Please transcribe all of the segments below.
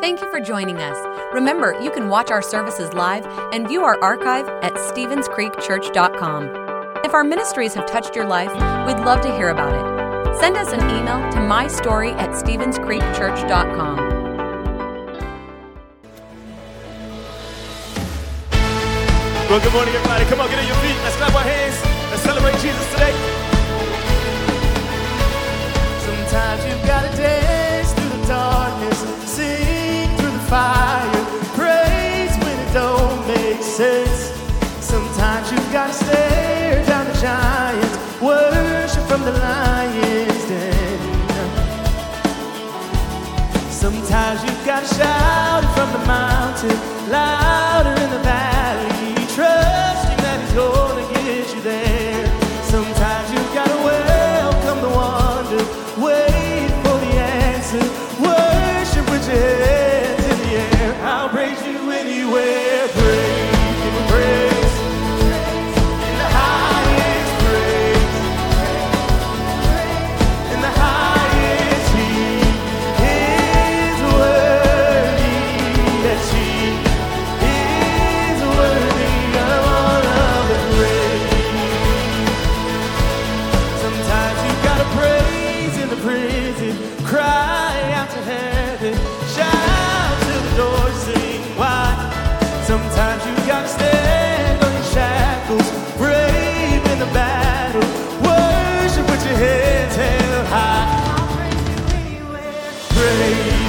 Thank you for joining us. Remember, you can watch our services live and view our archive at StevensCreekChurch.com. If our ministries have touched your life, we'd love to hear about it. Send us an email to mystory at StevensCreekChurch.com. Well, good morning, everybody. Come on, get on your feet. Let's clap our hands. Let's celebrate Jesus today. Sometimes you've gotta dance the mountain,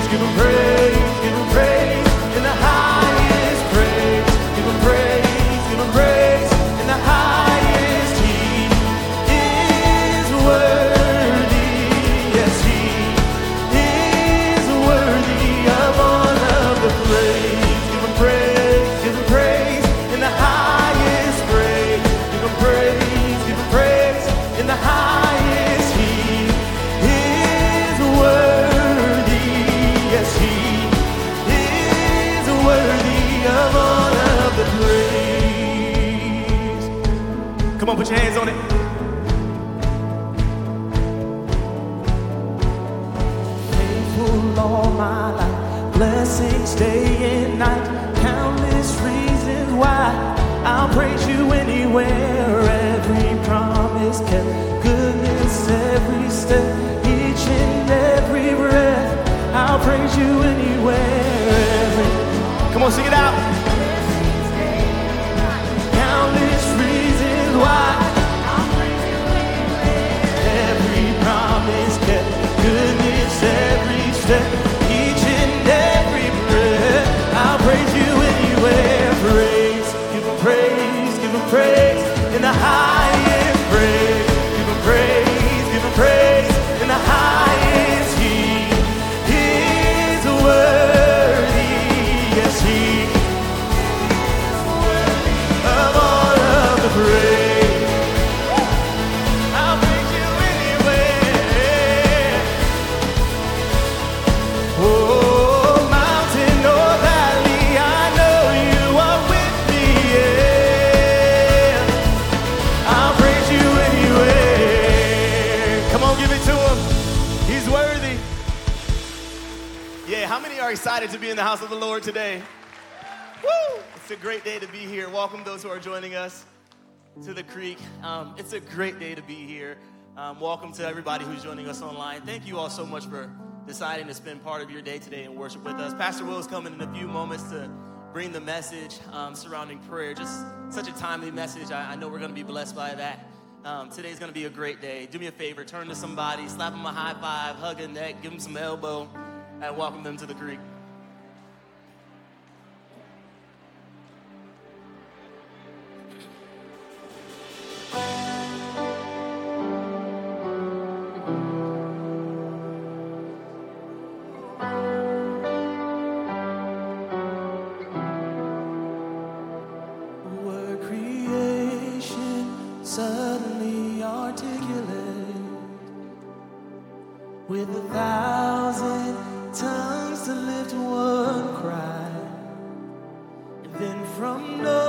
give him praise, put your hands on it. Faithful all my life, blessings day and night, countless reasons why I'll praise you anywhere. Every promise kept, goodness every step, each and every breath. I'll praise you anywhere. Every, come on, sing it out. The highest are excited to be in the house of the Lord today? Woo! It's a great day to be here. Welcome those who are joining us to the creek. Um, it's a great day to be here. Um, welcome to everybody who's joining us online. Thank you all so much for deciding to spend part of your day today in worship with us. Pastor Will is coming in a few moments to bring the message um, surrounding prayer. Just such a timely message. I, I know we're going to be blessed by that. Um, today's going to be a great day. Do me a favor, turn to somebody, slap them a high five, hug a neck, give them some elbow, and welcome them to the creek. Were creation suddenly articulate with a thousand tongues to lift one cry, and then from north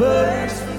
birds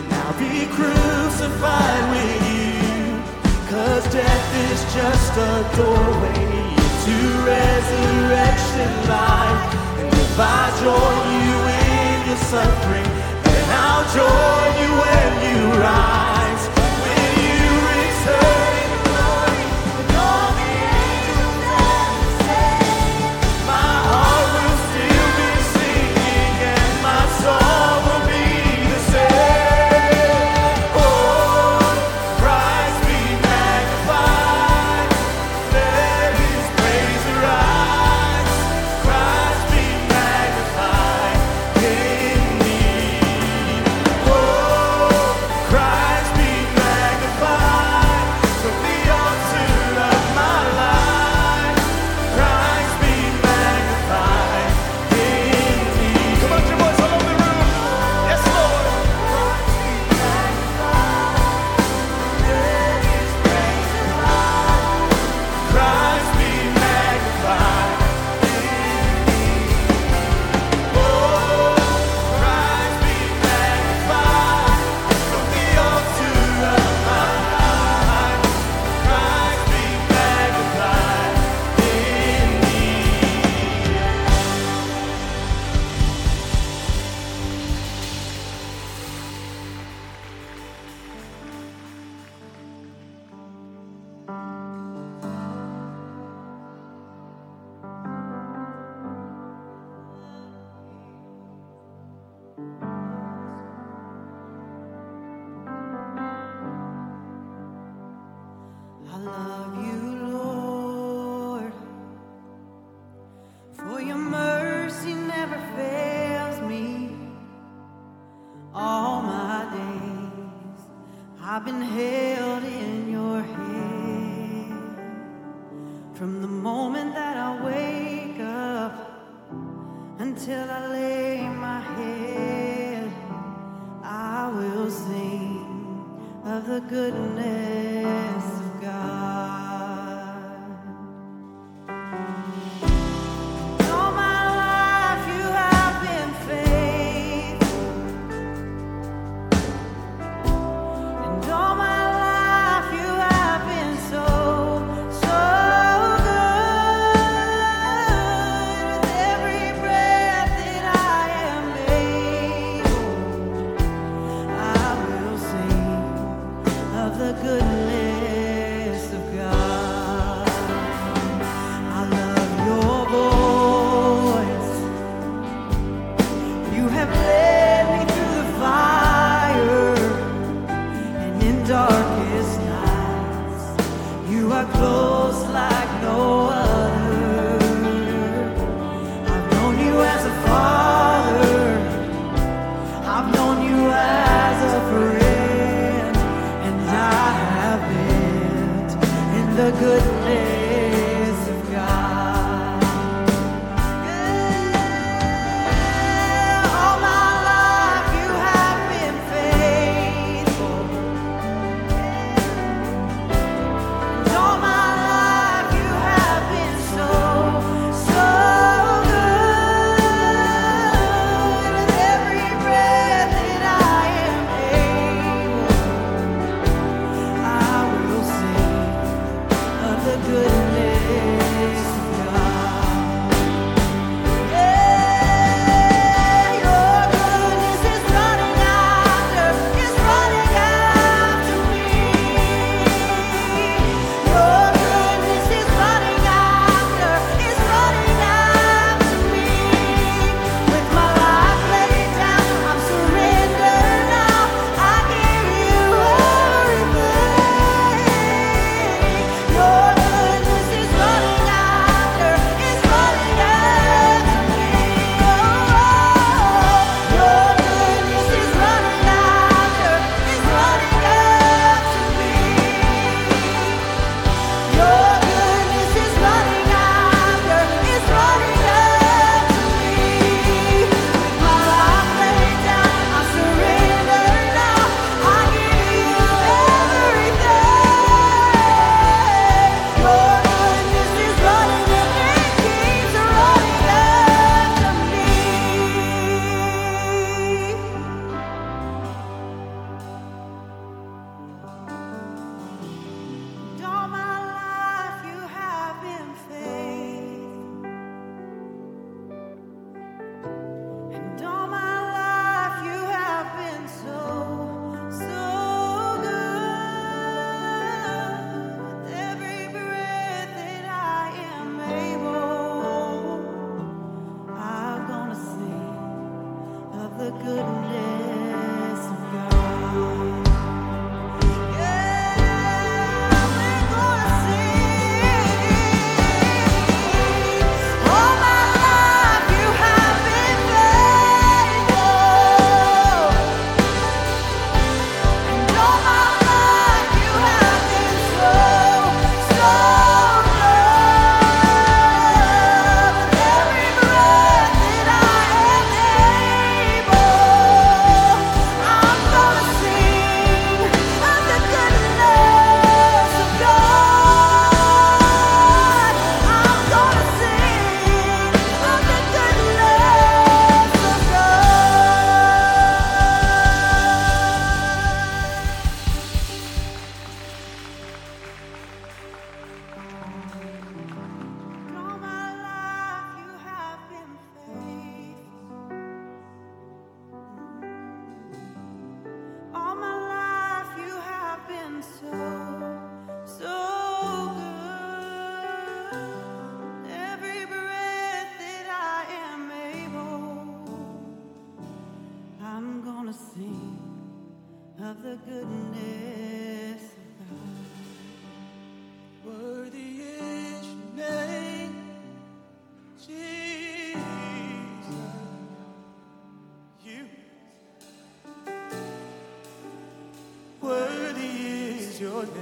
and I'll be crucified with you. Cause death is just a doorway to resurrection life. And if I join you in your suffering, then I'll join you when you rise. When you return. goodness. of the good.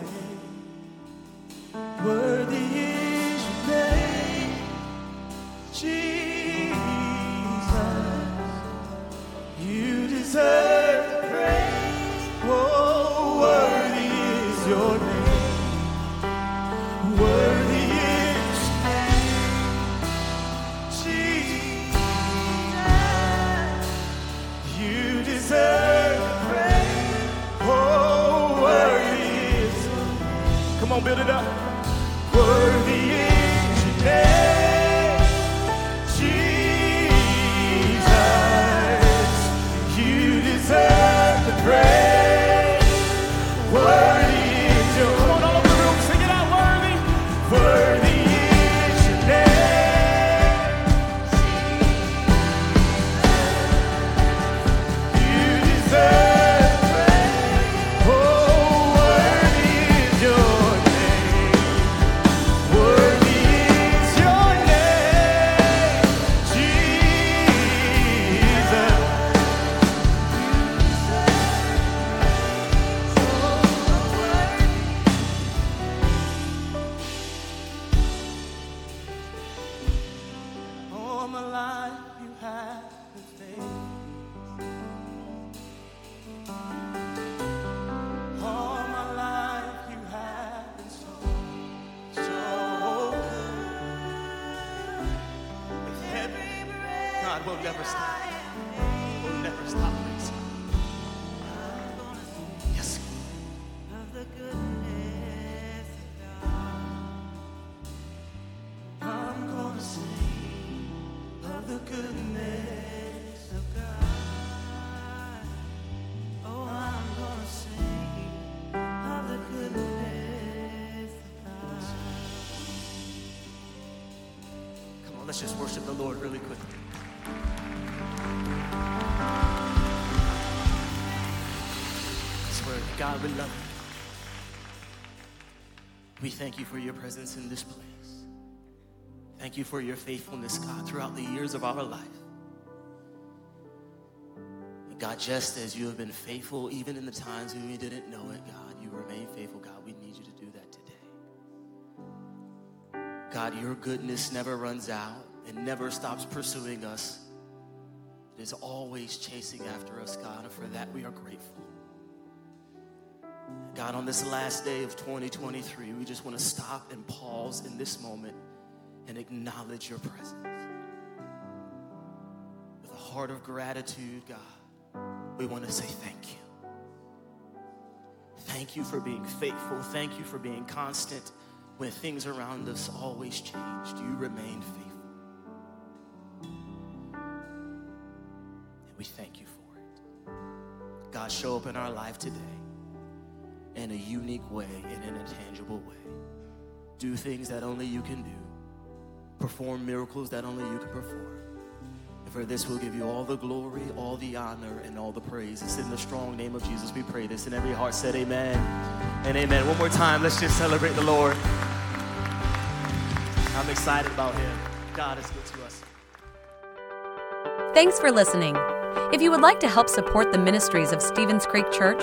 Is on, build it up. Will never stop. God, we love you. We thank you for your presence in this place. Thank you for your faithfulness, God, throughout the years of our life. And God, just as you have been faithful, even in the times when we didn't know it, God, you remain faithful. God, we need you to do that today. God, your goodness never runs out and never stops pursuing us. It is always chasing after us, God, and for that we are grateful. God, on this last day of 2023, we just want to stop and pause in this moment and acknowledge your presence. With a heart of gratitude, God, we want to say thank you. Thank you for being faithful. Thank you for being constant when things around us always changed. You remained faithful. And we thank you for it. God, show up in our life today in a unique way, in an intangible way. Do things that only you can do. Perform miracles that only you can perform. And for this, we'll give you all the glory, all the honor, and all the praise. It's in the strong name of Jesus we pray this. And every heart said, Amen and amen. One more time, let's just celebrate the Lord. I'm excited about Him. God is good to us. Thanks for listening. If you would like to help support the ministries of Stevens Creek Church,